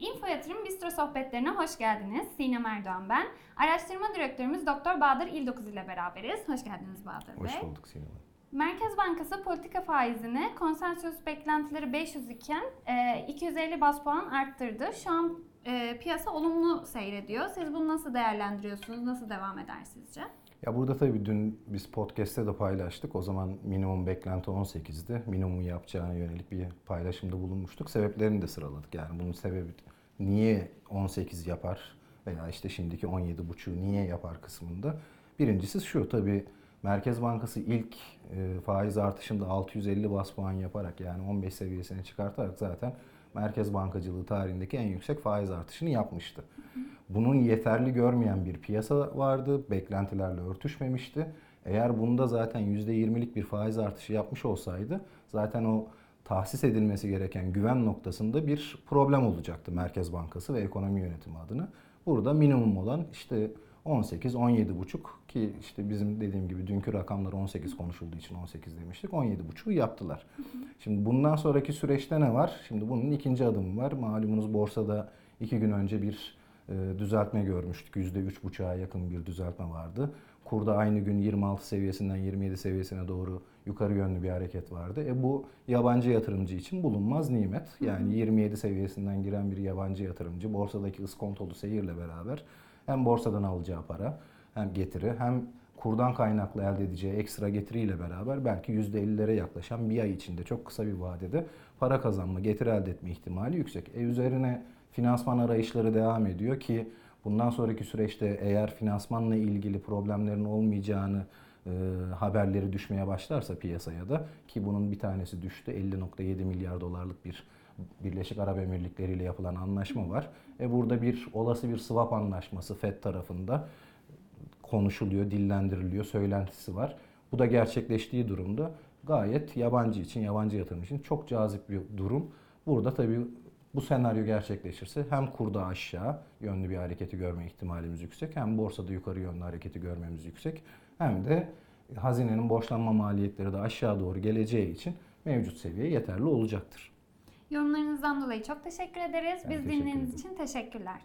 Info Yatırım Bistro sohbetlerine hoş geldiniz. Sinem Erdoğan ben. Araştırma direktörümüz Doktor Bahadır İldokuz ile beraberiz. Hoş geldiniz Bahadır Bey. Hoş bulduk Sinem Hanım. Merkez Bankası politika faizini konsensüs beklentileri 500 iken e, 250 bas puan arttırdı. Şu an e, piyasa olumlu seyrediyor. Siz bunu nasıl değerlendiriyorsunuz? Nasıl devam eder sizce? Ya burada tabii dün biz podcast'te de paylaştık. O zaman minimum beklenti 18'di. Minimum yapacağına yönelik bir paylaşımda bulunmuştuk. Sebeplerini de sıraladık. Yani bunun sebebi niye 18 yapar veya işte şimdiki 17,5 niye yapar kısmında. Birincisi şu tabii Merkez Bankası ilk e, faiz artışında 650 bas puan yaparak yani 15 seviyesine çıkartarak zaten Merkez Bankacılığı tarihindeki en yüksek faiz artışını yapmıştı. Bunun yeterli görmeyen bir piyasa vardı, beklentilerle örtüşmemişti. Eğer bunda zaten %20'lik bir faiz artışı yapmış olsaydı zaten o tahsis edilmesi gereken güven noktasında bir problem olacaktı Merkez Bankası ve ekonomi yönetimi adına. Burada minimum olan işte 18, 17,5 ki işte bizim dediğim gibi dünkü rakamlar 18 konuşulduğu için 18 demiştik. 17,5'u yaptılar. Şimdi bundan sonraki süreçte ne var? Şimdi bunun ikinci adımı var. Malumunuz borsada iki gün önce bir e, düzeltme görmüştük. %3,5'a yakın bir düzeltme vardı. Kurda aynı gün 26 seviyesinden 27 seviyesine doğru yukarı yönlü bir hareket vardı. E bu yabancı yatırımcı için bulunmaz nimet. Yani 27 seviyesinden giren bir yabancı yatırımcı borsadaki ıskontolu seyirle beraber hem borsadan alacağı para hem getiri hem kurdan kaynaklı elde edeceği ekstra getiriyle beraber belki %50'lere yaklaşan bir ay içinde çok kısa bir vadede para kazanma, getiri elde etme ihtimali yüksek. E üzerine finansman arayışları devam ediyor ki bundan sonraki süreçte eğer finansmanla ilgili problemlerin olmayacağını e, haberleri düşmeye başlarsa piyasaya da ki bunun bir tanesi düştü 50.7 milyar dolarlık bir Birleşik Arap Emirlikleri ile yapılan anlaşma var. E burada bir olası bir swap anlaşması FED tarafında konuşuluyor, dillendiriliyor, söylentisi var. Bu da gerçekleştiği durumda gayet yabancı için, yabancı yatırım için çok cazip bir durum. Burada tabii bu senaryo gerçekleşirse hem kurda aşağı yönlü bir hareketi görme ihtimalimiz yüksek, hem borsada yukarı yönlü hareketi görmemiz yüksek, hem de hazinenin borçlanma maliyetleri de aşağı doğru geleceği için mevcut seviye yeterli olacaktır. Yorumlarınızdan dolayı çok teşekkür ederiz. Ben Biz teşekkür dinlediğiniz ederim. için teşekkürler.